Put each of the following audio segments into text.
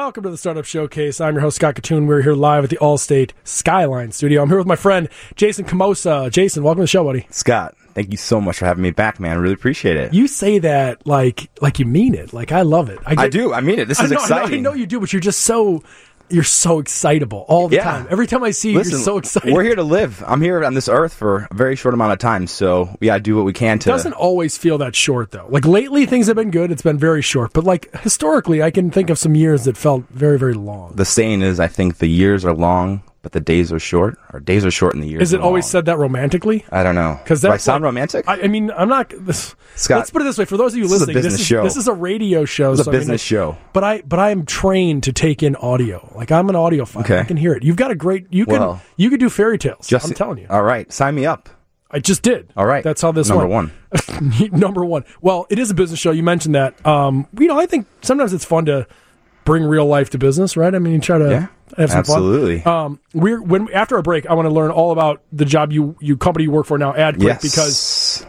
Welcome to the Startup Showcase. I'm your host, Scott Kitun. We're here live at the Allstate Skyline Studio. I'm here with my friend, Jason Komosa. Jason, welcome to the show, buddy. Scott, thank you so much for having me back, man. I really appreciate it. You say that like like you mean it. Like, I love it. I, do. I mean it. This I is know, I know- exciting. I know you do, but you're just so you're so excitable all the Yeah. time. Every time I see you, Listen, you're so excited. we're here to live. I'm here on this earth for a very short amount of time, so we gotta do what we can to. doesn't always feel that short though. Like lately things have been good, it's been very short. But like historically I can think of some years that felt very, very long. the saying is, I think the years are long, but the days are short. Or days are short in the years. Is it always long. said that romantically? I don't know. Because Do I sound like- romantic. I, I mean, I'm not. This, Scott, let's put it this way: for those of you this is listening, this is show. this is a radio show. This is a so I mean, business show. But I, but I am trained to take in audio. Like I'm an audiophile. Okay. I can hear it. You've got a great. You can. Well, you could do fairy tales. Just I'm telling you. All right, sign me up. I just did. All right, That's how this number went. one. Number one. Well, it is a business show. You mentioned that. Um, you know, I think sometimes it's fun to bring real life to business, right? I mean, you try to Yeah, have some absolutely. fun. Um, we're when after a break, I want to learn all about the job you you company you work for now, AdQuick, yes, because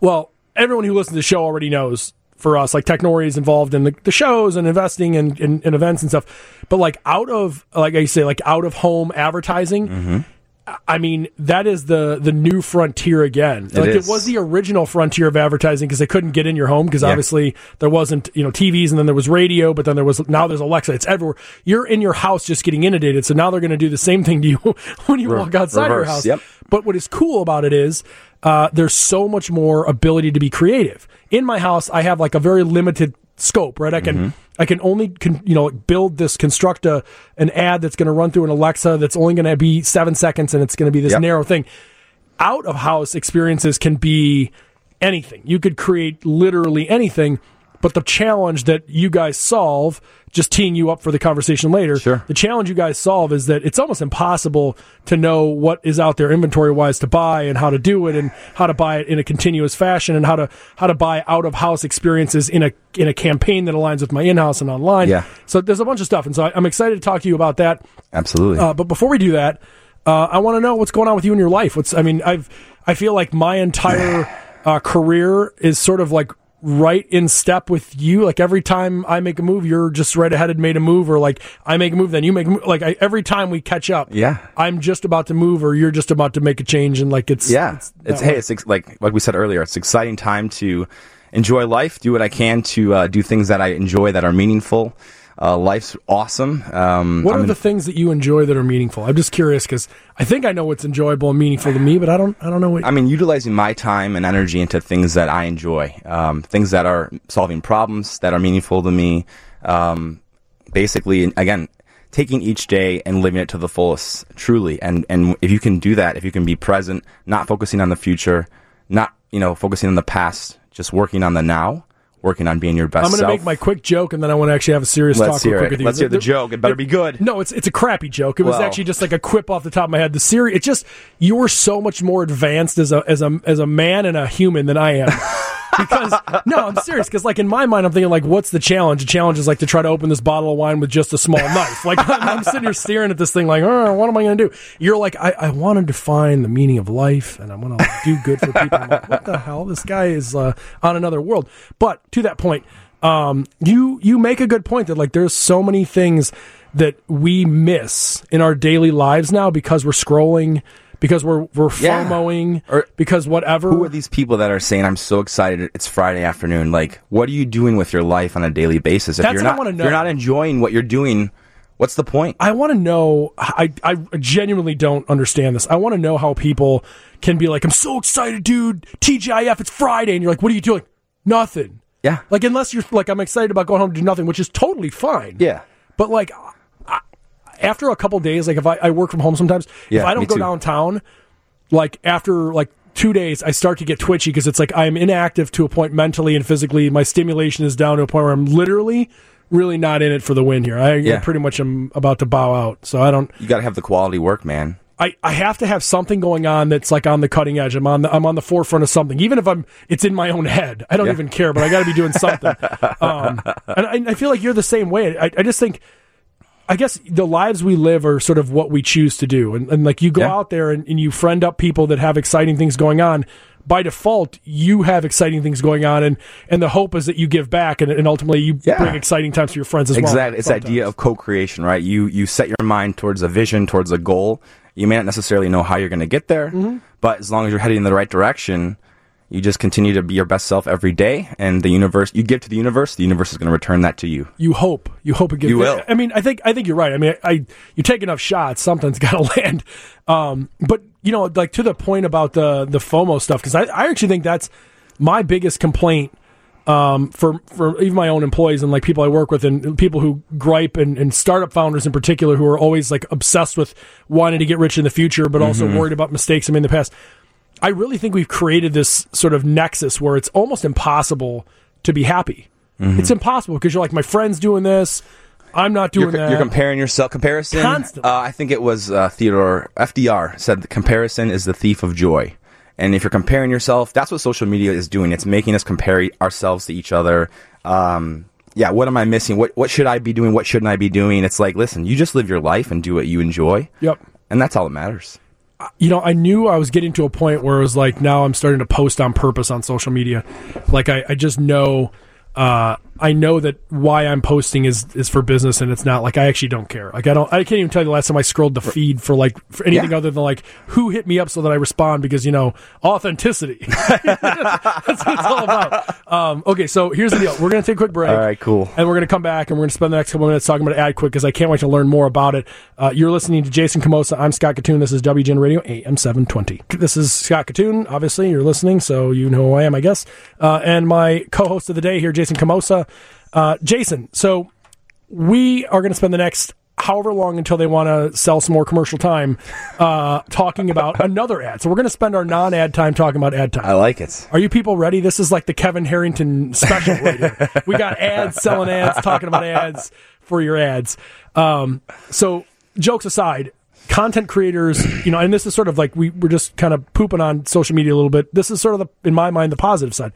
well, everyone who listens to the show already knows for us, like Technori is involved in the, the shows and investing and, and, and events and stuff. But like out of, like I say, like out of home advertising, Mm-hmm. I mean, that is the the new frontier again. like is. it was the original frontier of advertising because they couldn't get in your home because Yeah. obviously there wasn't you know TVs and then there was radio, but then there was now there's Alexa. It's everywhere. You're in your house just getting inundated. So now they're going to do the same thing to you when you Re- walk outside your house. yep. But what is cool about it is uh, there's so much more ability to be creative. In my house, I have like a very limited scope, right? I can Mm-hmm. I can only con- you know build this construct a an ad that's going to run through an Alexa that's only going to be seven seconds and it's going to be this Yep. narrow thing. Out of house experiences can be anything. You could create literally anything. But the challenge that you guys solve, just teeing you up for the conversation later, Sure. the challenge you guys solve is that it's almost impossible to know what is out there inventory wise to buy and how to do it and how to buy it in a continuous fashion and how to how to buy out of house experiences in a in a campaign that aligns with my in house and online. Yeah. So there's a bunch of stuff, and so I, I'm excited to talk to you about that. Absolutely. Uh, but before we do that, uh, I want to know what's going on with you in your life. What's I mean, I've I feel like my entire uh, career is sort of like right in step with you. Like every time I make a move, you're just right ahead and made a move, or like I make a move, then you make a move. Like I, every time we catch up, Yeah. I'm just about to move, or you're just about to make a change, and like it's yeah it's, it's, hey way. it's ex- like like we said earlier it's exciting time to enjoy life do what i can to uh, do things that i enjoy that are meaningful uh, life's awesome um, What I'm are in- the things that you enjoy that are meaningful? I'm just curious because I think I know what's enjoyable and meaningful to me, but I don't. I don't know what. I mean, utilizing my time and energy into things that I enjoy, um, things that are solving problems that are meaningful to me. Um, basically, again, taking each day and living it to the fullest, truly. And and if you can do that, if you can be present, not focusing on the future, not you know focusing on the past, just working on the now, working on being your best I'm going to make my quick joke, and then I want to actually have a serious Let's talk real hear quick it. with you. Let's hear the joke. It better be good. No, it's it's a crappy joke. It was Well- actually just like a quip off the top of my head. The series, it's just you were so much more advanced as a as a as a man and a human than I am. because no, I'm serious. Because like in my mind, I'm thinking like, what's the challenge? The challenge is like to try to open this bottle of wine with just a small knife. Like I'm, I'm sitting here staring at this thing, like, oh, what am I going to do? You're like, I, I want to define the meaning of life, and I want to do good for people. I'm like, what the hell? This guy is uh, on another world. But to that point, um, you you make a good point that like there's so many things that we miss in our daily lives now because we're scrolling, because we're we're Yeah. FOMOing, Or- because whatever. Who are these people that are saying, "I'm so excited, it's Friday afternoon"? Like, what are you doing with your life on a daily basis? If That's you're what I not, you're not enjoying what you're doing, what's the point? I want to know. I I genuinely don't understand this. I want to know how people can be like, "I'm so excited, dude! TGIF, it's Friday," and you're like, "What are you doing?" Nothing. Yeah. Like unless you're like, I'm excited about going home to do nothing, which is totally fine. Yeah. But like, after a couple days, like if I, I work from home sometimes, if I don't go too. downtown, like after like two days, I start to get twitchy because it's like I'm inactive to a point mentally and physically. My stimulation is down to a point where I'm literally really not in it for the win here. I, I Yeah. pretty much am about to bow out. So I don't. You got to have the quality work, man. I, I have to have something going on that's like on the cutting edge. I'm on the I'm on the forefront of something, even if I'm it's in my own head. I don't Yeah. even care, but I got to be doing something. um, and I, I feel like you're the same way. I, I just think, I guess the lives we live are sort of what we choose to do, and, and like you go Yeah. out there and, and you friend up people that have exciting things going on. by default you have exciting things going on, and and the hope is that you give back, and, and ultimately you Yeah. bring exciting times to your friends as well. Exactly. It's the idea of co-creation, right? You you set your mind towards a vision, towards a goal. You may not necessarily know how you're going to get there, Mm-hmm. but as long as you're heading in the right direction, you just continue to be your best self every day, and the universe you give to the universe, the universe is going to return that to you. you hope you hope it gives. You will. I mean, I think I think you're right. I mean, I, I you take enough shots, something's got to land. Um, but you know, like to the point about the the FOMO stuff, because I, I actually think that's my biggest complaint. Um, for for even my own employees and like people I work with and people who gripe and, and startup founders in particular who are always like obsessed with wanting to get rich in the future, but also worried about mistakes I made in the past. I really think we've created this sort of nexus where it's almost impossible to be happy. It's impossible because you're like, my friend's doing this, I'm not doing You're, that. you're comparing yourself. Comparison. Constantly. Uh, I think it was uh, Theodore FDR said that comparison is the thief of joy. And if you're comparing yourself, that's what social media is doing. It's making us compare ourselves to each other. Um, yeah, what am I missing? What what should I be doing? What shouldn't I be doing? It's like, listen, you just live your life and do what you enjoy. Yep. And that's all that matters. You know, I knew I was getting to a point where it was like, now I'm starting to post on purpose on social media. Like, I, I just know, uh, I know that why I'm posting is, is for business and it's not like I actually don't care. Like, I don't, I can't even tell you the last time I scrolled the feed for like, for anything Yeah. other than like, who hit me up so that I respond because, you know, authenticity. That's what it's all about. Um, okay, so here's the deal. We're going to take a quick break. All right, cool. And we're going to come back and we're going to spend the next couple minutes talking about AdQuick because I can't wait to learn more about it. Uh, you're listening to Jason Komosa. I'm Scott Kitun. This is WGN Radio AM 720. This is Scott Kitun. Obviously, you're listening, so you know who I am, I guess. Uh, and my co-host of the day here, Jason Komosa. Uh, Jason, so we are going to spend the next however long until they want to sell some more commercial time uh, talking about another ad. So we're going to spend our non-ad time talking about ad time. I like it. Are you people ready? This is like the Kevin Harrington special right here. We got ads, selling ads, talking about ads for your ads. Um, so, jokes aside, content creators, you know, and this is sort of like we, we're just kind of pooping on social media a little bit. This is sort of, the, in my mind, the positive side.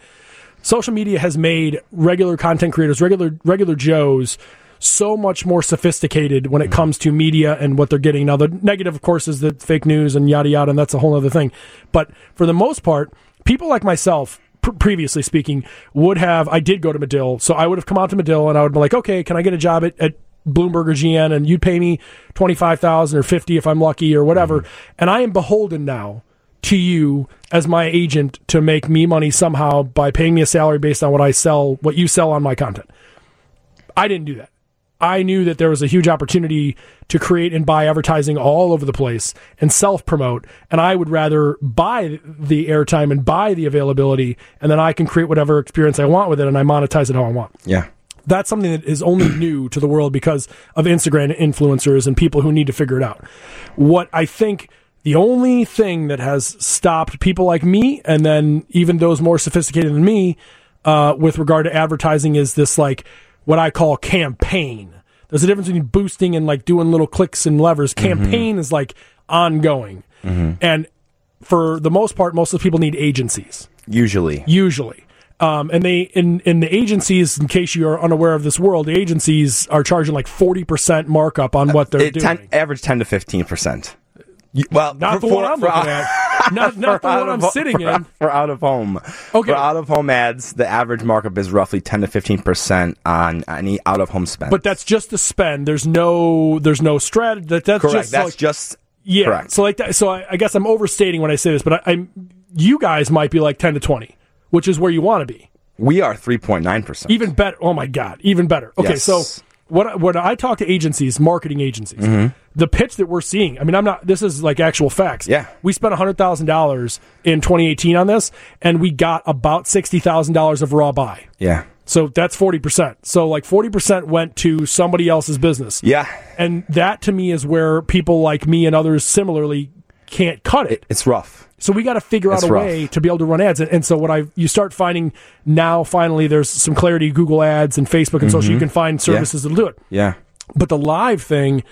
Social media has made regular content creators, regular regular Joes, so much more sophisticated when it mm-hmm. comes to media and what they're getting. Now, the negative, of course, is the fake news and yada yada, and that's a whole other thing. But for the most part, people like myself, pr- previously speaking, would have. I did go to Medill, so I would have come out to Medill and I would be like, okay, can I get a job at, at Bloomberg or GN, and you'd pay me twenty five thousand or fifty if I'm lucky or whatever, mm-hmm. and I am beholden now to you as my agent to make me money somehow by paying me a salary based on what I sell, what you sell on my content. I didn't do that. I knew that there was a huge opportunity to create and buy advertising all over the place and self promote. And I would rather buy the airtime and buy the availability, and then I can create whatever experience I want with it and I monetize it how I want Yeah. that's something that is only new to the world because of Instagram influencers and people who need to figure it out. What I think the only thing that has stopped people like me and then even those more sophisticated than me uh, with regard to advertising is this like what I call campaign. There's a difference between boosting and like doing little clicks and levers. Campaign is like ongoing. And for the most part, most of the people need agencies Usually. usually. Um, and they in in the agencies, in case you are unaware of this world, the agencies are charging like forty percent markup on what they're It doing. 10, average 10 to 15%. You- Well, not for- the one I'm for- looking at. Not, not the one I'm of- sitting for, in. For out of home. Okay. For out of home ads, the average markup is roughly 10 to 15% on any out of home spend. But that's just the spend. There's no there's no strategy. That, that's correct. just that's like, just yeah. correct. So like that. So I, I guess I'm overstating when I say this, but I, I'm you guys might be like ten to twenty, which is where you want to be. we are 3.9%. Even better. Oh my god, even better. Okay, Yes. so what what I talk to agencies, marketing agencies, mm-hmm. the pitch that we're seeing. I mean, I'm not. This is like actual facts. Yeah. we spent hundred thousand dollars in 2018 on this, and we got about sixty thousand dollars of raw buy. yeah. So that's forty percent. So like forty percent went to somebody else's business. Yeah. and that to me is where people like me and others similarly can't cut it. It's rough. So we got to figure It's out a rough. way to be able to run ads. And, and so what I you start finding now, finally, there's some clarity. Google Ads and Facebook and social. You mm-hmm. can find services that'll do it. Yeah. But the live thing,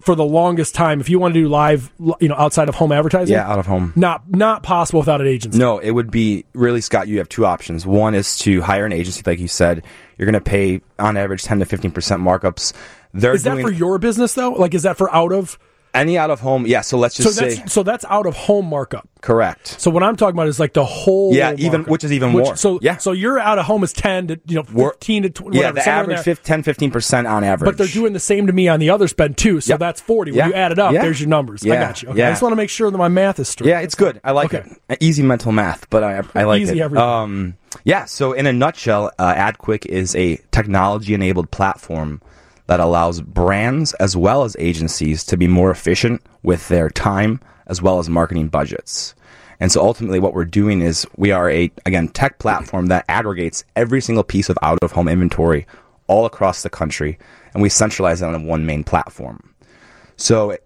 for the longest time, if you want to do live, you know, outside of home advertising, Yeah, out of home. not not possible without an agency. No, it would be really, Scott. You have two options. One is to hire an agency, like you said. You're going to pay on average 10 to 15% markups. They're Is that doing for your business though? Like, is that for out of? Any out of home, yeah. So let's So just that's say so that's out of home markup. correct. So what I'm talking about is like the whole Yeah, even- markup. which is even more. So Yeah. so you're out of home is ten to you know We're- fifteen to twenty. Yeah, whatever, the average there. fif- 10, 15 percent on average. But they're doing the same to me on the other spend too. So Yep. that's forty. When Yeah. you add it up, Yeah. there's your numbers. I got you. Okay. Yeah. I just want to make sure that my math is straight. Yeah, it's good. I like Okay. it. Easy mental math, but I I like Easy it. everything. Um, yeah. So in a nutshell, uh, AdQuick is a technology-enabled platform that allows brands as well as agencies to be more efficient with their time as well as marketing budgets. And so ultimately, what we're doing is we are a again tech platform that aggregates every single piece of out-of-home inventory all across the country, and we centralize it on one main platform. So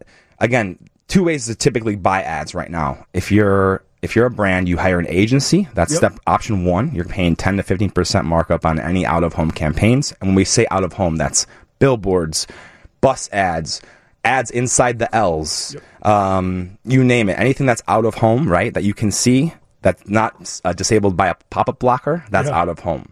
again, two ways to typically buy ads right now. If you're if you're a brand, you hire an agency. That's Yep. step option one. You're paying 10 to 15 percent markup on any out of home campaigns. And when we say out of home, that's billboards, bus ads, ads inside the L's, um, you name it. Anything that's out of home, right? That you can see that's not uh, disabled by a pop up blocker. That's Yeah. out of home.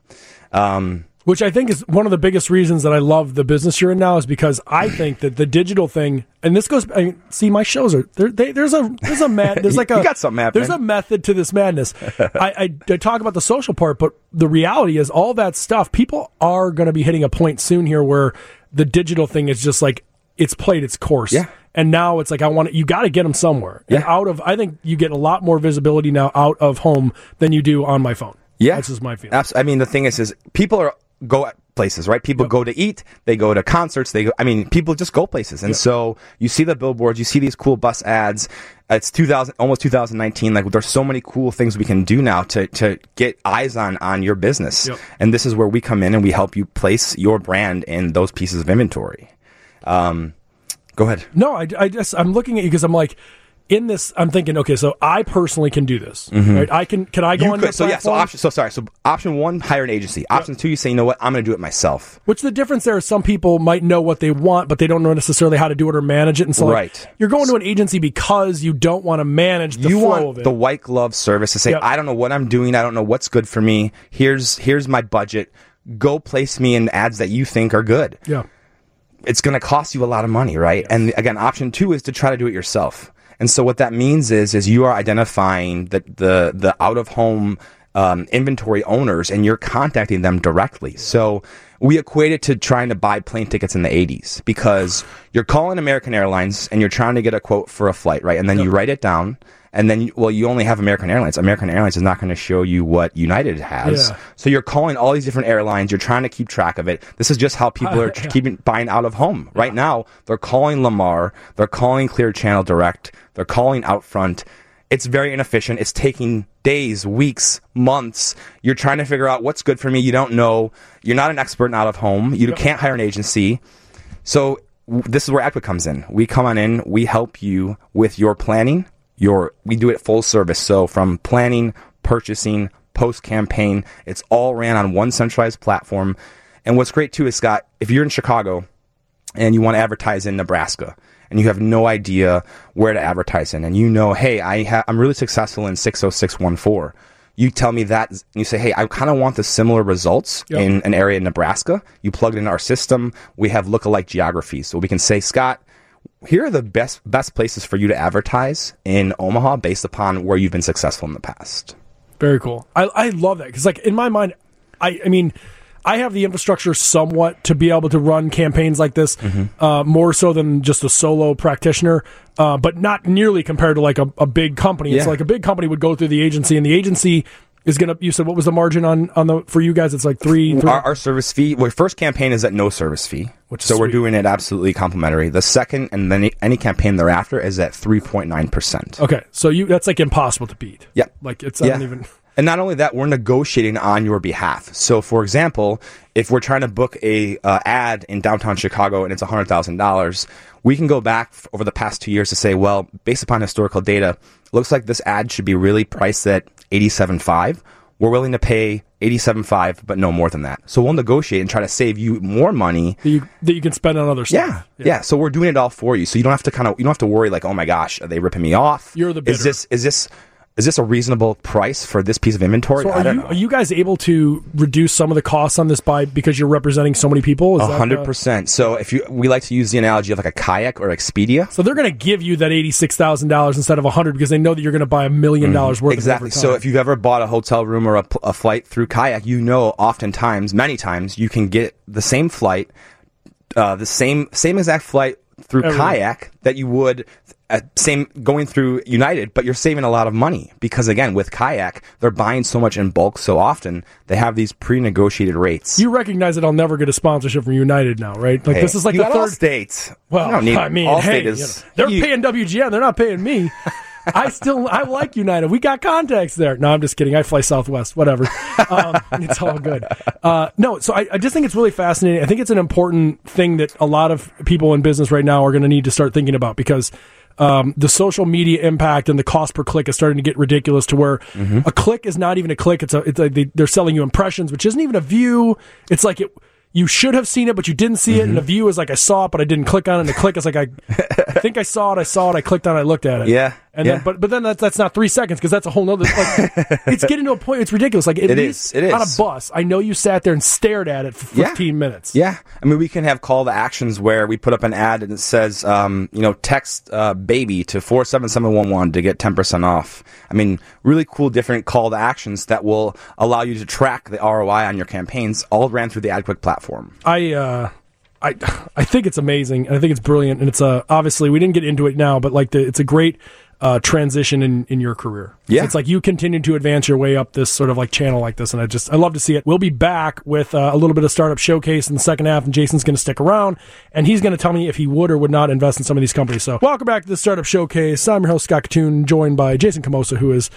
Um, Which I think is one of the biggest reasons that I love the business you're in now is because I think that the digital thing, and this goes. I mean, see, my shows are. They, there's a there's a mad. There's like You a got something happening. There's a method to this madness. I, I, I talk about the social part, but the reality is all that stuff. People are going to be hitting a point soon here where the digital thing is just like it's played its course. Yeah. And now it's like I want to, you got to get them somewhere. And out of I think you get a lot more visibility now out of home than you do on my phone. Yeah, That's just my feeling. Abs- I mean, the thing is, is people are go at places, right? People go to eat, they go to concerts, they go. I mean, people just go places, and so you see the billboards, you see these cool bus ads. It's 2000, almost 2019. Like there's so many cool things we can do now to to get eyes on on your business, Yep. and this is where we come in and we help you place your brand in those pieces of inventory. Um, go ahead. No, I, I just I'm looking at you because I'm like in this. I'm thinking, okay, so I personally can do this, right? I can. Can I go Mm-hmm. You on could, so yeah, so option, so sorry, so option one, hire an agency. Option two, you say, you know what, I'm going to do it myself. Which the difference there is some people might know what they want, but they don't know necessarily how to do it or manage it. And so, like, Right. you're going to an agency because you don't want to manage the you flow want of it. the white glove service to say, Yep. I don't know what I'm doing. I don't know what's good for me. Here's here's my budget. Go place me in ads that you think are good. yeah, It's going to cost you a lot of money, right? And again, option two is to try to do it yourself. And so what that means is is you are identifying the the the out of home um, inventory owners and you're contacting them directly. So we equate it to trying to buy plane tickets in the 80s because you're calling American Airlines and you're trying to get a quote for a flight, right? And then you write it down. And then, well, you only have American Airlines. American Airlines is not going to show you what United has. Yeah. So you're calling all these different airlines. You're trying to keep track of it. This is just how people are Yeah. keeping buying out of home right now. They're calling Lamar. They're calling Clear Channel Direct. They're calling Outfront. It's very inefficient. It's taking days, weeks, months. You're trying to figure out what's good for me. You don't know. You're not an expert in out of home. You can't hire an agency. So this is where AdQuick comes in. We come on in. We help you with your planning. Your we do it full service. So from planning, purchasing, post campaign, it's all ran on one centralized platform. And what's great too is Scott, if you're in Chicago and you want to advertise in Nebraska and you have no idea where to advertise in and you know, hey, I ha- I'm really successful in 60614. You tell me that and you say, hey, I kind of want the similar results Yep. in an area in Nebraska. You plug it into our system. We have lookalike geographies. So we can say, Scott, here are the best best places for you to advertise in Omaha based upon where you've been successful in the past. very cool. I I love that because like in my mind, I I mean. I have the infrastructure somewhat to be able to run campaigns like this, Mm-hmm. uh, more so than just a solo practitioner, uh, but not nearly compared to like a, a big company. It's like a big company would go through the agency, and the agency is gonna. You said what was the margin on on the for you guys? It's like three. three Our, our service fee, well, first campaign is at no service fee, Which so we're doing it absolutely complimentary. The second and then any campaign thereafter is at three point nine percent. okay, so you that's like impossible to beat. Yeah. like it's I don't even. And not only that, we're negotiating on your behalf. So, for example, if we're trying to book a uh, ad in downtown Chicago and it's hundred thousand dollars, we can go back f- over the past two years to say, well, based upon historical data, looks like this ad should be really priced at eighty-seven five. We're willing to pay eighty-seven five, but no more than that. So we'll negotiate and try to save you more money That you, that you can spend on other yeah, stuff. yeah, So we're doing it all for you. So you don't have to kind of you don't have to worry like, oh my gosh, are they ripping me off? You're the Is this is this is this a reasonable price for this piece of inventory? So are you, are you guys able to reduce some of the costs on this by because you're representing so many people? A hundred uh, percent. So if you, we like to use the analogy of like a kayak or Expedia. So they're going to give you that eighty-six thousand dollars instead of a hundred because they know that you're going to buy a million dollars worth. Mm-hmm. Exactly. So if you've ever bought a hotel room or a, a flight through kayak, you know, oftentimes, many times, you can get the same flight, uh, the same same exact flight through kayak that you would. Uh, same going through United, but you're saving a lot of money because again, with kayak, they're buying so much in bulk so often. They have these pre-negotiated rates. you recognize that I'll never get a sponsorship from United now, right? Like Hey, this is like the third. Allstate. Well, need- I mean, hey, is- you know, they're you- paying WGN. They're not paying me. I still I like United. We got contacts there. No, I'm just kidding. I fly Southwest. Whatever. Um, it's all good. Uh, no, so I, I just think it's really fascinating. I think it's an important thing that a lot of people in business right now are going to need to start thinking about because. Um, the social media impact and the cost per click is starting to get ridiculous to where Mm-hmm. a click is not even a click. It's a, it's a they, they're selling you impressions, which isn't even a view. It's like it, you should have seen it, but you didn't see it. And Mm-hmm. a view is like I saw it, but I didn't click on it. And the click is like I, I think I saw it, I saw it, I clicked on it, I looked at it. Yeah, And yeah. then, but but then that's that's not three seconds because that's a whole nother. Like, it's getting to a point. It's ridiculous. Like at It least is, it is. on a bus, I know you sat there and stared at it for Yeah. 15 minutes. Yeah, I mean, we can have call to actions where we put up an ad and it says, um, you know, text uh, baby to four seven seven one one to get ten percent off. I mean, really cool, different call to actions that will allow you to track the ROI on your campaigns. All ran through the AdQuick platform. I uh, I I think it's amazing. and I think it's brilliant, and it's uh, obviously we didn't get into it now, but like the, it's a great uh, transition in, in your career. Yeah. it's like you continue to advance your way up this sort of like channel like this, and I just I love to see it. We'll be back with uh, a little bit of startup showcase in the second half, and Jason's going to stick around, and he's going to tell me if he would or would not invest in some of these companies. So welcome back to the startup showcase. I'm your host Scott Kitun, joined by Jason Komosa, who has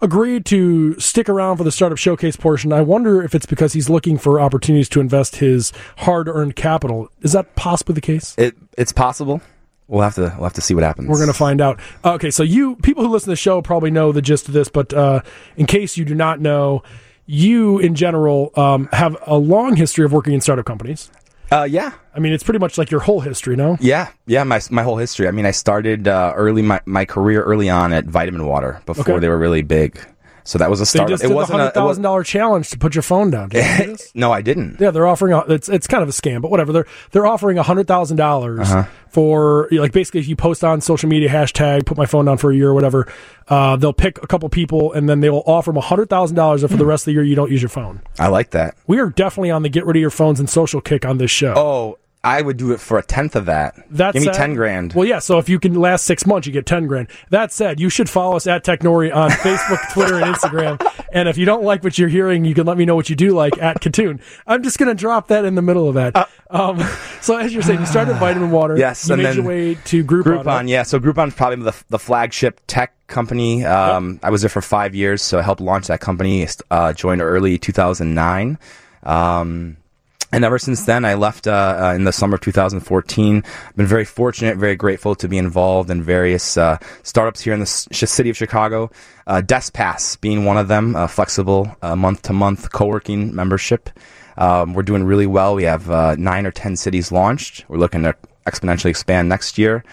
agreed to stick around for the startup showcase portion. I wonder if it's because he's looking for opportunities to invest his hard-earned capital. Is that possibly the case? It it's possible. We'll have to we'll have to see what happens. We're going to find out. Okay, so you people who listen to the show probably know the gist of this, but uh, in case you do not know, you in general um, have a long history of working in startup companies. Uh, yeah, I mean, it's pretty much like your whole history, no? yeah, yeah. My my whole history. I mean, I started uh, early my my career early on at Vitamin Water before Okay. they were really big. So that was a They just did wasn't a- hundred it thousand dollar challenge to put your phone down. Did you see this? No, I didn't. Yeah, they're offering. A, it's it's kind of a scam, but whatever. They're they're offering a hundred thousand dollars Uh-huh. for like basically if you post on social media hashtag put my phone down for a year or whatever, uh, they'll pick a couple people and then they will offer them hundred thousand dollars if for the rest of the year you don't use your phone. I like that. We are definitely on the get rid of your phones and social kick on this show. Oh, I would do it for a tenth of that. That Give me ten grand. Well, yeah. So if you can last six months, you get ten grand. That said, you should follow us at Technori on Facebook, Twitter, and Instagram. And if you don't like what you're hearing, you can let me know what you do like at Kitun. I'm just going to drop that in the middle of that. um, so as you're saying, you started Vitamin Water. Yes, You and made then your way to Groupon. Groupon, yeah. So Groupon's probably the the flagship tech company. Um, I was there for five years, so I helped launch that company. Uh, joined early 2009. Um, and ever since then, I left uh, uh, in the summer of 2014. I've been very fortunate, very grateful to be involved in various uh, startups here in the city of Chicago. Uh, DeskPass being one of them, flexible month to month co working membership. Um, we're doing really well. We have uh, nine or ten cities launched. We're looking to exponentially expand next year.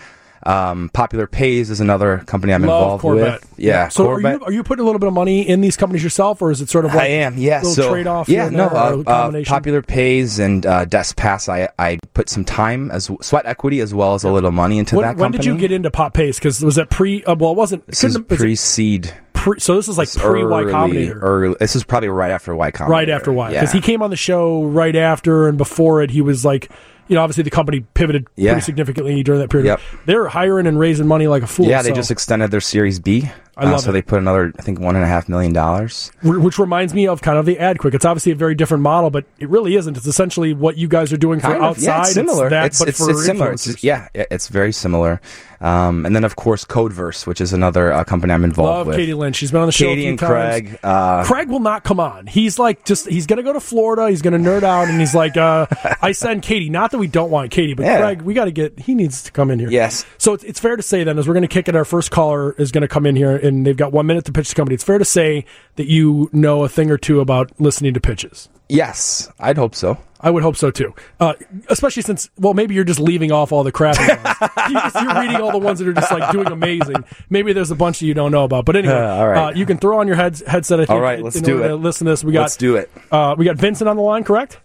Um, Popular Pays is another company I'm Love involved Corvette. with. Yeah, So are you, are you putting a little bit of money in these companies yourself, or is it sort of like I am, yeah. So trade-off yeah, no. Uh, uh. Popular Pays and uh, DeskPass. I I put some time as sweat equity as well as a little money into when, that Company. when did you get into Pop Pays? Because was that pre? Uh, well, it wasn't. This is was pre-seed. pre so this is like pre Y Combinator. early- This is probably right after Y Combinator. right after Y, because Yeah. he came on the show right after, and before it, he was like, you know, obviously the company pivoted Yeah. pretty significantly during that period. Yep. They're hiring and raising money like a fool. yeah, they so- just extended their Series B. I love so it. they put another, I think, one and a half million dollars. Which reminds me of kind of the AdQuick. It's obviously a very different model, but it really isn't. It's essentially what you guys are doing for of, outside. yeah, it's similar. that, it's but it's, for it's similar. It's, yeah, it's very similar. Um, and then of course Codeverse, which is another uh, company I'm involved Love with. Katie Lynch. She's been on the show. a Katie few and times. Craig. Uh, Craig will not come on. He's like just he's gonna go to Florida. He's gonna nerd out, and he's like, uh, I send Katie. Not that we don't want Katie, but Yeah. Craig, we got to get. He needs to come in here. Yes. So it's, it's fair to say then, as we're going to kick it, our first caller is going to come in here, and they've got one minute to pitch the company. It's fair to say that you know a thing or two about listening to pitches. Yes, I'd hope so. I would hope so too. Uh, especially since, well, maybe you're just leaving off all the crappy ones. you you're reading all the ones that are just like doing amazing. Maybe there's a bunch that you don't know about. But anyway, Uh, all right. uh, you can throw on your heads, headset. I think, All right, let's do it. listen to this. We got Let's do it. Uh, we got Vincent on the line, correct?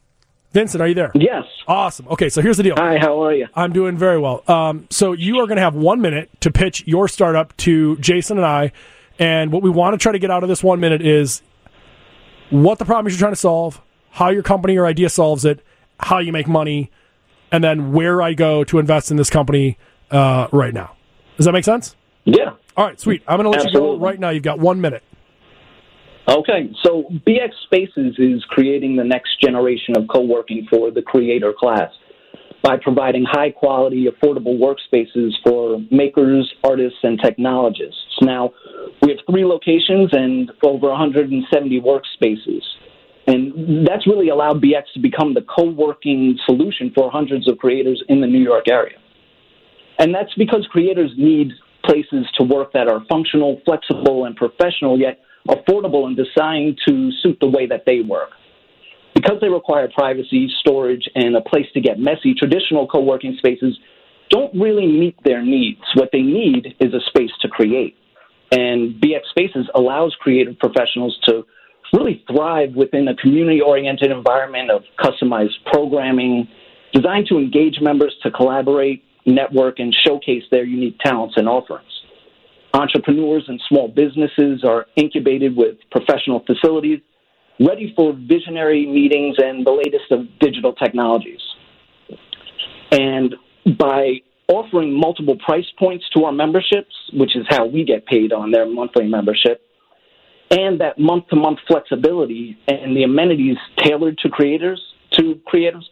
Vincent, are you there? Yes. Awesome. Okay, so here's the deal. Hi, how are you? I'm doing very well. Um, so you are going to have one minute to pitch your startup to Jason and I. And what we want to try to get out of this one minute is what the problem is you're trying to solve, how your company or idea solves it, how you make money, and then where I go to invest in this company uh, right now. Does that make sense? Yeah. All right, sweet. I'm going to let you go right now. You've got one minute. Okay, so BX Spaces is creating the next generation of co-working for the creator class by providing high quality, affordable workspaces for makers, artists, and technologists. Now, we have three locations and over 170 workspaces. And that's really allowed BX to become the co-working solution for hundreds of creators in the New York area. And that's because creators need places to work that are functional, flexible, and professional, yet affordable and designed to suit the way that they work. Because they require privacy, storage, and a place to get messy, traditional co working spaces don't really meet their needs. What they need is a space to create. And BX Spaces allows creative professionals to really thrive within a community oriented environment of customized programming designed to engage members to collaborate, network, and showcase their unique talents and offerings. Entrepreneurs and small businesses are incubated with professional facilities ready for visionary meetings and the latest of digital technologies. And by offering multiple price points to our memberships, which is how we get paid on their monthly membership, and that month to month flexibility and the amenities tailored to creators, to creatives,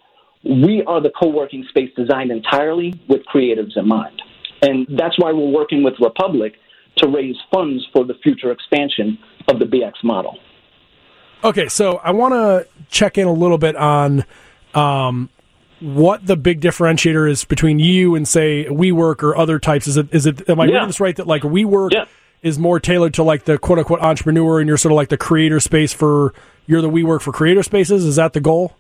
we are the co-working space designed entirely with creatives in mind. And that's why we're working with Republic to raise funds for the future expansion of the BX model. Okay, so I want to check in a little bit on um, what the big differentiator is between you and say WeWork or other types. Is it is it am I Yeah. reading this right that like WeWork Yeah. is more tailored to like the quote unquote entrepreneur and you're sort of like the creator space for you're the WeWork for creator spaces? Is that the goal?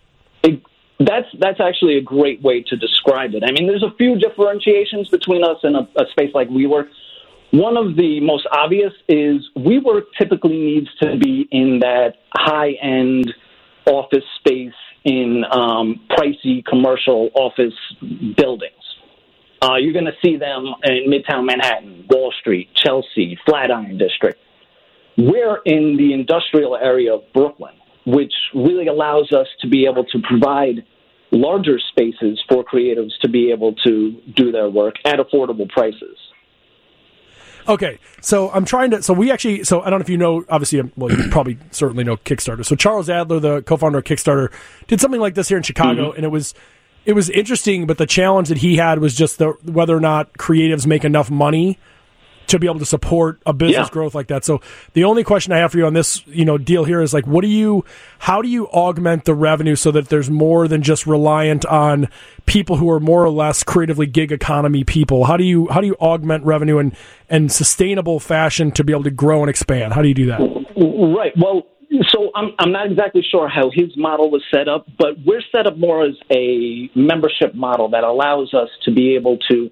It, that's that's actually a great way to describe it. I mean, there's a few differentiations between us and a, a space like WeWork. One of the most obvious is WeWork typically needs to be in that high end office space in um, pricey commercial office buildings. Uh, you're going to see them in Midtown Manhattan, Wall Street, Chelsea, Flatiron District. We're in the industrial area of Brooklyn, which really allows us to be able to provide larger spaces for creatives to be able to do their work at affordable prices. Okay, so I'm trying to. So we actually. So I don't know if you know. Obviously, um, well, you probably certainly know Kickstarter. So Charles Adler, the co-founder of Kickstarter, did something like this here in Chicago, and it was it was interesting. But the challenge that he had was just the whether or not creatives make enough money to be able to support a business Yeah. growth like that. So the only question I have for you on this, you know, deal here is like, what do you, how do you augment the revenue so that there's more than just reliant on people who are more or less creatively gig economy people? How do you, how do you augment revenue in, in sustainable fashion to be able to grow and expand? How do you do that? Right. Well, so I'm I'm not exactly sure how his model was set up, but we're set up more as a membership model that allows us to be able to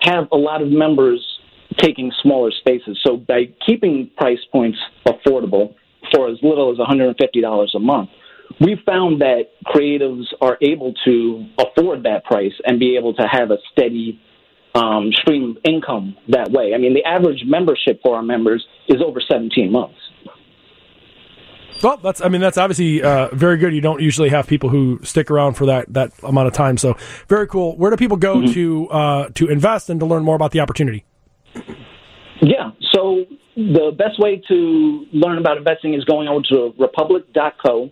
have a lot of members taking smaller spaces. So by keeping price points affordable for as little as $150 a month, we found that creatives are able to afford that price and be able to have a steady um, stream of income that way. I mean, the average membership for our members is over 17 months. Well, that's, I mean, that's obviously uh, very good. You don't usually have people who stick around for that, that amount of time. So very cool. Where do people go to, uh, to invest and to learn more about the opportunity? Yeah. So the best way to learn about investing is going over to republic.co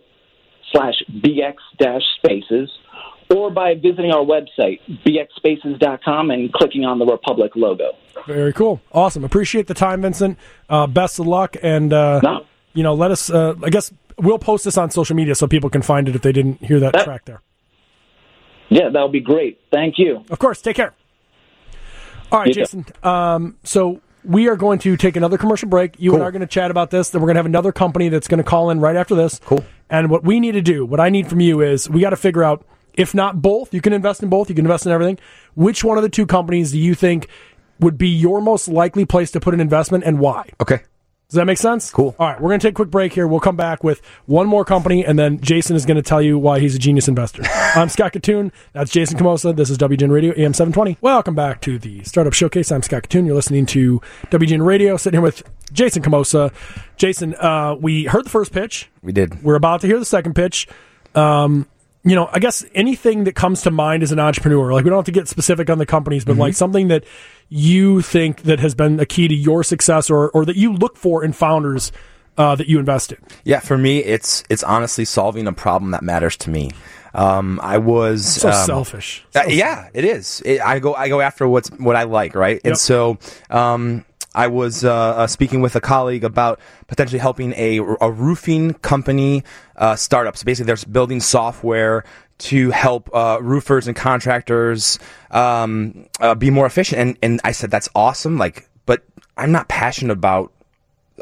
slash bx dash spaces or by visiting our website, bxspaces.com, and clicking on the Republic logo. Very cool. Awesome. Appreciate the time, Vincent. Uh, best of luck. And, uh, No. you know, let us, uh, I guess we'll post this on social media so people can find it if they didn't hear that That- track there. Yeah, that'll be great. Thank you. Of course. Take care. All right, You. Jason. Um, so we are going to take another commercial break. You and I are going to chat about this. Then we're going to have another company that's going to call in right after this. Cool. And what we need to do, what I need from you is we got to figure out, if not both, you can invest in both, you can invest in everything. Which one of the two companies do you think would be your most likely place to put an investment and why? Okay. Does that make sense? Cool. All right, we're going to take a quick break here. We'll come back with one more company, and then Jason is going to tell you why he's a genius investor. I'm Scott Kitun. That's Jason Komosa. This is WGN Radio, AM 720. Welcome back to the Startup Showcase. I'm Scott Kitun. You're listening to WGN Radio, sitting here with Jason Komosa. Jason, uh, we heard the first pitch. We did. We're about to hear the second pitch. Um, you know, I guess anything that comes to mind as an entrepreneur, like we don't have to get specific on the companies, but like something that you think that has been a key to your success or, or that you look for in founders uh, that you invest in. Yeah, for me, it's it's honestly solving a problem that matters to me. Um, I was So um, selfish. Uh, yeah, it is. It, I go I go after what's what I like, right? Yep. And so um, I was uh, uh, speaking with a colleague about potentially helping a, a roofing company uh, startup. So basically, they're building software to help uh, roofers and contractors um, uh, be more efficient. And and I said that's awesome. Like, but I'm not passionate about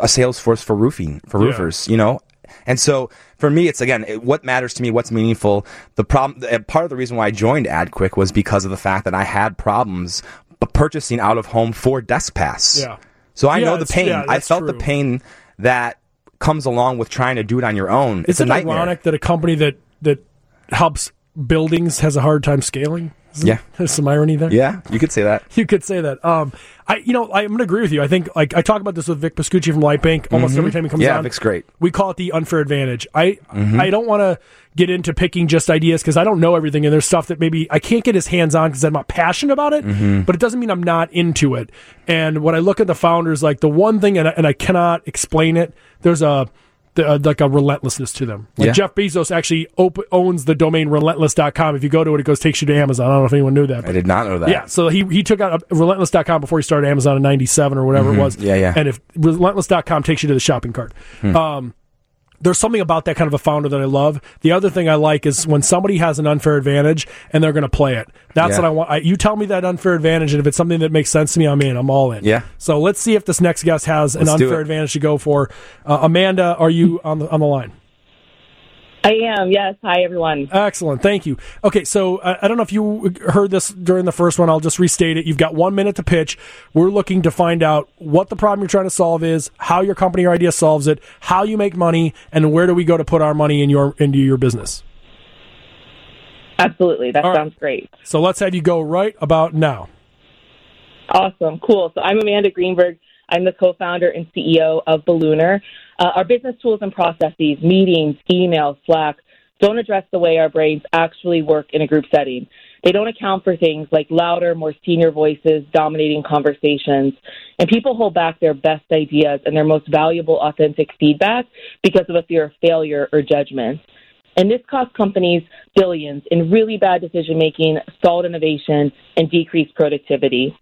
a sales force for roofing for Yeah. roofers, you know. And so for me, it's again it, what matters to me, what's meaningful. The problem, part of the reason why I joined AdQuick was because of the fact that I had problems b- purchasing out of home for DeskPass. Yeah. So I Yeah, know the pain. yeah, I felt the pain that comes along with trying to do it on your own. It's Isn't a it nightmare. ironic that a company that, that helps buildings has a hard time scaling? Isn't- Yeah. There's some irony there. Yeah, you could say that. You could say that. Um, I, you know, I'm going to agree with you. I think, like, I talk about this with Vic Pascucci from Lightbank almost every time he comes Mm-hmm. Yeah, on. Vic's great. We call it the unfair advantage. I, Mm-hmm. I don't want to get into picking just ideas because I don't know everything, and there's stuff that maybe I can't get his hands on because I'm not passionate about it. Mm-hmm. But it doesn't mean I'm not into it. And when I look at the founders, like the one thing, and I, and I cannot explain it. There's a the, uh, like a relentlessness to them. Like Yeah. Jeff Bezos actually op- owns the domain relentless.com. If you go to it, it goes takes you to Amazon. I don't know if anyone knew that. But, I did not know that. yeah, so he he took out relentless.com before he started Amazon in 97 or whatever it was. Mm-hmm. Yeah, yeah. And if relentless.com takes you to the shopping cart. Hmm. Um there's something about that kind of a founder that I love. The other thing I like is when somebody has an unfair advantage and they're going to play it. That's Yeah. what I want. I, you tell me that unfair advantage, and if it's something that makes sense to me, I'm in. I'm all in. Yeah. So let's see if this next guest has an Let's do unfair advantage to go for. Uh, Amanda, are you on the on the line? I am. Yes. Hi, everyone. Excellent. Thank you. Okay, so uh, I don't know if you heard this during the first one. I'll just restate it. You've got one minute to pitch. We're looking to find out what the problem you're trying to solve is, how your company or idea solves it, how you make money, and where do we go to put our money in your into your business. Absolutely. That All right. sounds great. So let's have you go right about now. Awesome. Cool. So I'm Amanda Greenberg. I'm the co-founder and CEO of Baloonr. Uh, our business tools and processes, meetings, emails, Slack, don't address the way our brains actually work in a group setting. They don't account for things like louder, more senior voices dominating conversations. And people hold back their best ideas and their most valuable, authentic feedback because of a fear of failure or judgment. And this costs companies billions in really bad decision making, stalled innovation, and decreased productivity.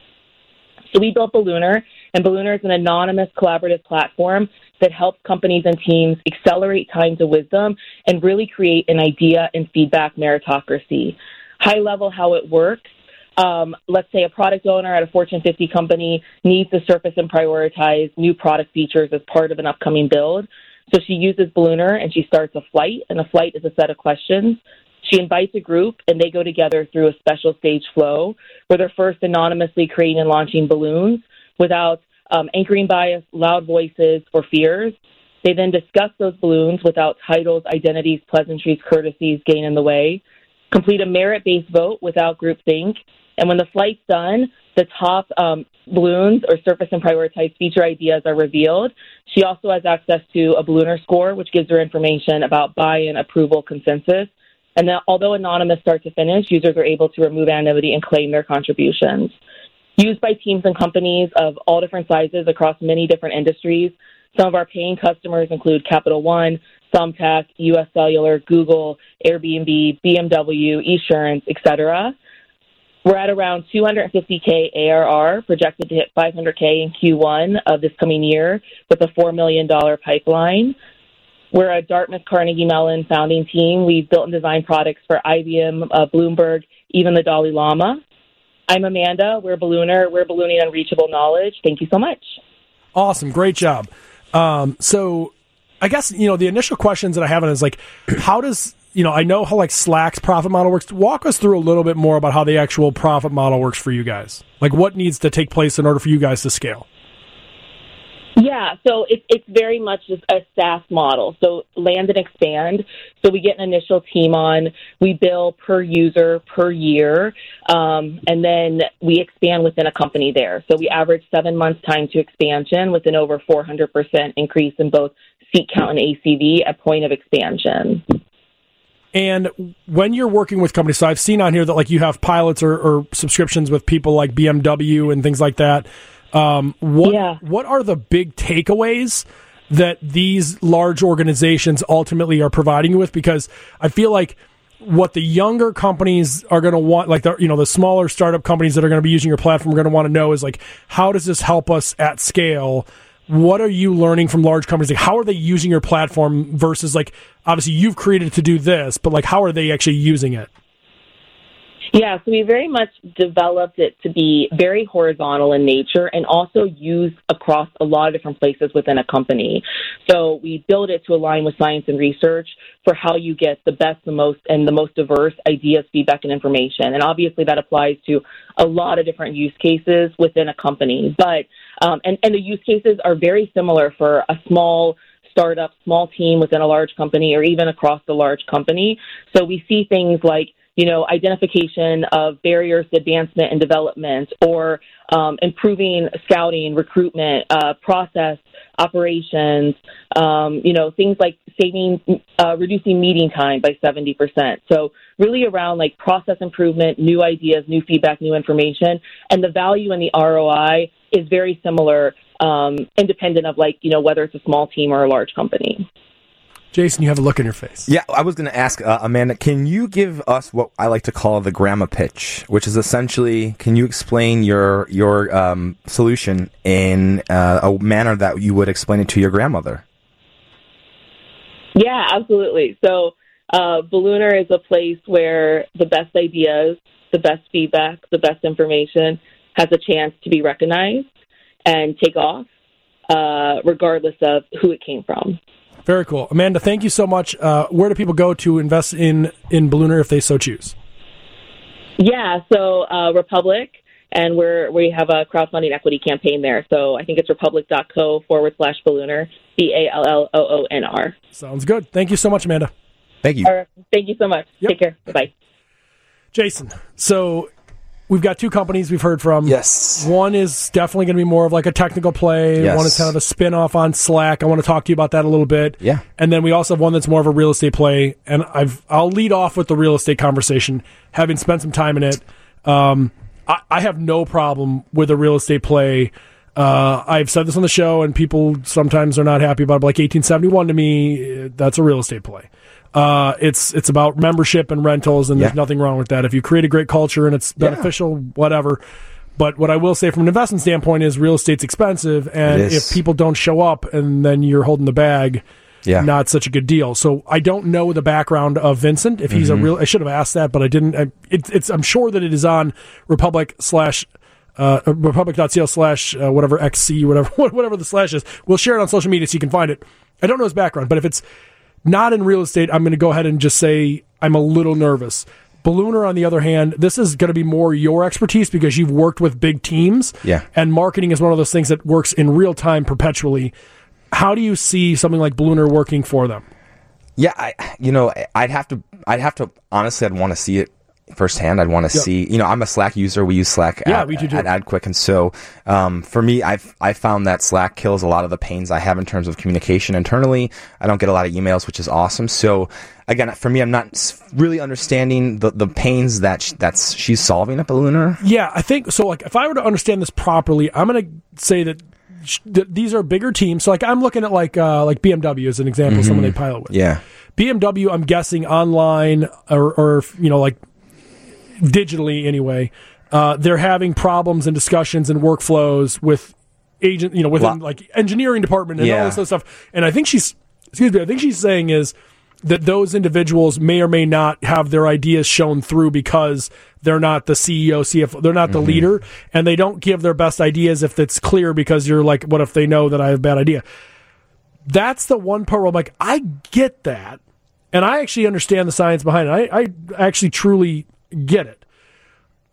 So we built Baloonr, and Baloonr is an anonymous collaborative platform that helps companies and teams accelerate time to wisdom and really create an idea and feedback meritocracy. High level, how it works. Um, let's say a product owner at a Fortune 50 company needs to surface and prioritize new product features as part of an upcoming build. So she uses Baloonr and she starts a flight, and a flight is a set of questions. She invites a group, and they go together through a special stage flow where they're first anonymously creating and launching balloons without um, anchoring bias, loud voices, or fears. They then discuss those balloons without titles, identities, pleasantries, courtesies getting in the way. Complete a merit based vote without groupthink. And when the flight's done, the top um, balloons or surface and prioritized feature ideas are revealed. She also has access to a ballooner score, which gives her information about buy in, approval, consensus. And then, although anonymous start to finish, users are able to remove anonymity and claim their contributions. Used by teams and companies of all different sizes across many different industries. Some of our paying customers include Capital One, Thumbtack, U.S. Cellular, Google, Airbnb, BMW, Esurance, etc. We're at around 250k ARR, projected to hit 500k in Q1 of this coming year, with a $4 million pipeline. We're a Dartmouth Carnegie Mellon founding team. We've built and designed products for IBM, uh, Bloomberg, even the Dalai Lama. I'm Amanda. We're Baloonr. We're ballooning unreachable knowledge. Thank you so much. Awesome. Great job. Um, so I guess, you know, the initial questions that I have is like, how does, you know, I know how like Slack's profit model works. Walk us through a little bit more about how the actual profit model works for you guys. Like what needs to take place in order for you guys to scale? Yeah, so it, it's very much just a SaaS model. So land and expand. So we get an initial team on, we bill per user per year, um, and then we expand within a company there. So we average seven months time to expansion with an over 400% increase in both seat count and ACV at point of expansion. And when you're working with companies, so I've seen on here that like you have pilots or, or subscriptions with people like BMW and things like that. Um, what Yeah. what are the big takeaways that these large organizations ultimately are providing you with? Because I feel like what the younger companies are going to want, like the you know the smaller startup companies that are going to be using your platform, are going to want to know is like how does this help us at scale? What are you learning from large companies? Like how are they using your platform versus like obviously you've created it to do this, but like how are they actually using it? Yeah, so we very much developed it to be very horizontal in nature and also used across a lot of different places within a company. So we build it to align with science and research for how you get the best, the most, and the most diverse ideas, feedback, and information. And obviously that applies to a lot of different use cases within a company. But, um, and, and the use cases are very similar for a small startup, small team within a large company, or even across the large company. So we see things like you know, identification of barriers to advancement and development, or um, improving scouting, recruitment, uh, process, operations, um, you know, things like saving, uh, reducing meeting time by 70%. So really around like process improvement, new ideas, new feedback, new information, and the value and the ROI is very similar, um, independent of like, you know, whether it's a small team or a large company. Jason, you have a look in your face. Yeah, I was going to ask uh, Amanda, can you give us what I like to call the grandma pitch, which is essentially, can you explain your your um, solution in uh, a manner that you would explain it to your grandmother? Yeah, absolutely. So, uh, Baloonr is a place where the best ideas, the best feedback, the best information has a chance to be recognized and take off, uh, regardless of who it came from. Very cool, Amanda. Thank you so much. Uh, where do people go to invest in in Baloonr if they so choose? Yeah, so uh, Republic, and we're we have a crowdfunding equity campaign there. So I think it's republic.co forward slash Baloonr, B A L L O O N R. Sounds good. Thank you so much, Amanda. Thank you. All right, Thank you so much. Yep. Take care. Bye. Jason, so we've got two companies we've heard from. Yes. One is definitely going to be more of like a technical play. Yes. One is kind of a spin off on Slack. I want to talk to you about that a little bit. Yeah. And then we also have one that's more of a real estate play. And I've I'll lead off with the real estate conversation, having spent some time in it. Um, I, I have no problem with a real estate play. Uh, I've said this on the show, and people sometimes are not happy about it. But like 1871 to me, uh, that's a real estate play. Uh, it's it's about membership and rentals, and Yeah. there's nothing wrong with that. If you create a great culture and it's beneficial, whatever. But what I will say from an investment standpoint is real estate's expensive, and if people don't show up and then you're holding the bag, Yeah. not such a good deal. So I don't know the background of Vincent. If Mm-hmm. he's a real, I should have asked that, but I didn't. I, it, it's I'm sure that it is on Republic slash. Uh, republic.co slash uh, whatever xc whatever whatever the slash is we'll share it on social media so you can find it i don't know his background but if it's not in real estate i'm going to go ahead and just say i'm a little nervous. Baloonr on the other hand this is going to be more your expertise because you've worked with big teams. Yeah. and marketing is one of those things that works in real time perpetually. How do you see something like Baloonr working for them? Yeah, I, you know, I'd have to, I'd have to, honestly, I'd want to see it firsthand. I'd want to Yep. see, you know, I'm a Slack user. We use Slack Yeah, at, we do too. at AdQuick. And so, um, for me, I've, I found that Slack kills a lot of the pains I have in terms of communication internally. I don't get a lot of emails, which is awesome. So again, for me, I'm not really understanding the, the pains that sh- that's, she's solving at Baloonr. Yeah, I think so. Like, if I were to understand this properly, I'm going to say that, these are bigger teams. So, like, I'm looking at like uh, like BMW as an example, someone they pilot with. Yeah. BMW, I'm guessing online or, or you know, like digitally anyway. Uh, they're having problems and discussions and workflows with agent, you know, within like engineering department and all this other stuff. And I think she's, excuse me, I think she's saying is that those individuals may or may not have their ideas shown through because they're not the CEO, CFO, they're not the leader, and they don't give their best ideas if it's clear because you're like, what if they know that I have a bad idea? That's the one part where I'm like, I get that, and I actually understand the science behind it. I, I actually truly get it.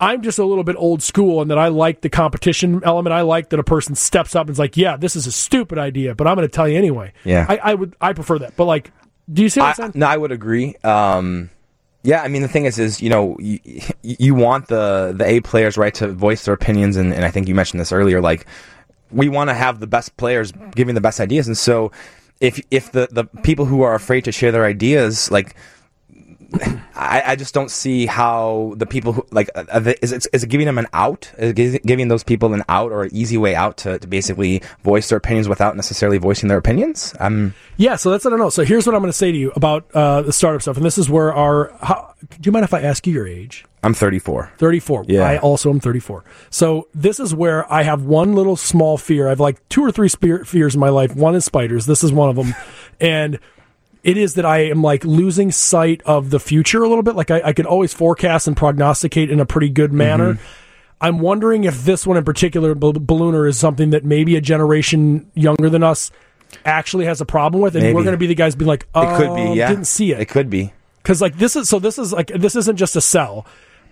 I'm just a little bit old school in that I like the competition element. I like that a person steps up and is like, "Yeah, this is a stupid idea, but I'm going to tell you anyway." Yeah. I, I would, I prefer that. But like, do you see what I'm saying? no, I would agree. Um, yeah, I mean the thing is, is you know, you, you want the the A players right to voice their opinions, and, and I think you mentioned this earlier. Like, we want to have the best players giving the best ideas, and so if if the the people who are afraid to share their ideas, like. I, I just don't see how the people who like uh, is it, is it giving them an out? Is it giving those people an out or an easy way out to, to basically voice their opinions without necessarily voicing their opinions? Um, Yeah, so that's I don't know. So here's what I'm going to say to you about uh, the startup stuff, and this is where our. How, do you mind if I ask you your age? I'm 34. 34. Yeah. I also am 34. So this is where I have one little small fear. I have like two or three fears in my life. One is spiders. This is one of them. and it is that I am like losing sight of the future a little bit. Like I, I can always forecast and prognosticate in a pretty good manner. Mm-hmm. I'm wondering if this one in particular, Bal- Baloonr, is something that maybe a generation younger than us actually has a problem with, and Maybe. we're going to be the guys being like, "Oh, It could be, oh, yeah. didn't see it." It could be. because like this is so this is like this isn't just a sell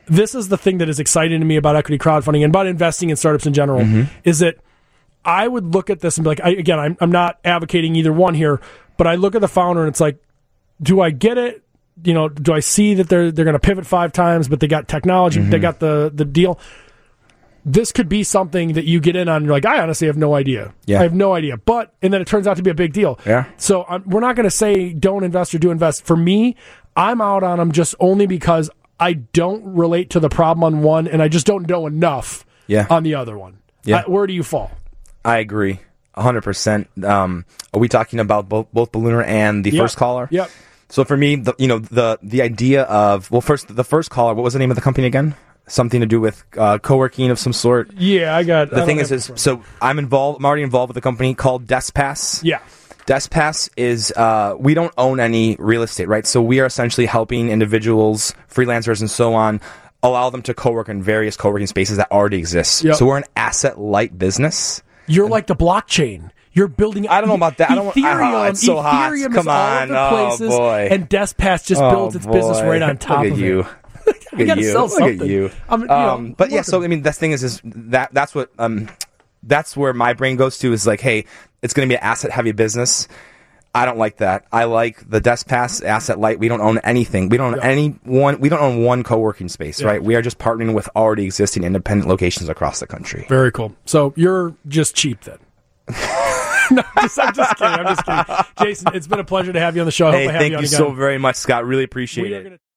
this is the thing that is exciting to me about equity crowdfunding and about investing in startups in general mm-hmm. is that i would look at this and be like I, again I'm, I'm not advocating either one here but i look at the founder and it's like do i get it you know do i see that they're they're going to pivot five times but they got technology they got the the deal this could be something that you get in on and you're like i honestly have no idea Yeah. i have no idea but and then it turns out to be a big deal Yeah. so um, we're not going to say don't invest or do invest. For me, I'm out on them just only because I don't relate to the problem on one, and I just don't know enough Yeah. on the other one. Yeah. Uh, where do you fall? I agree. 100%. Um, are we talking about both, both Baloonr and the Yep. first caller? Yep. So for me, the, you know, the, the idea of, well, first, the first caller, what was the name of the company again? Something to do with, uh, co-working of some sort. Yeah, I got. The don't thing is, is, so I'm involved, I'm already involved with a company called DeskPass. yeah, DeskPass is uh, we don't own any real estate, right? So we are essentially helping individuals, freelancers, and so on, allow them to co-work in various co-working spaces that already exist. Yep. So we're an asset-light business. You're like the blockchain. You're building. I don't know about that. I don't want- Ethereum. Ah, it's so hot. Ethereum is Come all on. of the Oh, places, boy. and DeskPass just builds its business right on top Look of you. it. Look gotta at you. sell Look something. at you. I'm- you know, um, but yeah, working. so I mean, the thing is, is that that's what um, that's where my brain goes to is like, hey, it's going to be an asset-heavy business. I don't like that. I like the DeskPass asset light. We don't own anything. We don't own Yeah. any one. We don't own one co-working space, Yeah. right? We are just partnering with already existing independent locations across the country. Very cool. So you're just cheap then. no, I'm just, I'm just kidding. I'm just kidding. Jason, it's been a pleasure to have you on the show. I hope Hey, I have thank you you again. so very much, Scott. Really appreciate We it.